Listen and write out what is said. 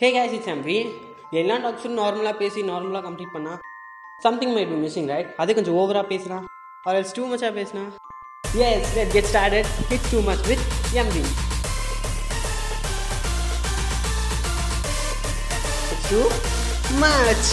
hey guys it's MP எல்லா டாக்ஸும் நார்மலாக பேசி நார்மலாக கம்ப்ளீட் பண்ணா something might be missing right அது கொஞ்சம் ஓவராக பேசினா ஆர் எல்ஸ் டூ மச்சாக பேசினா yes let get started it's too much with MP too much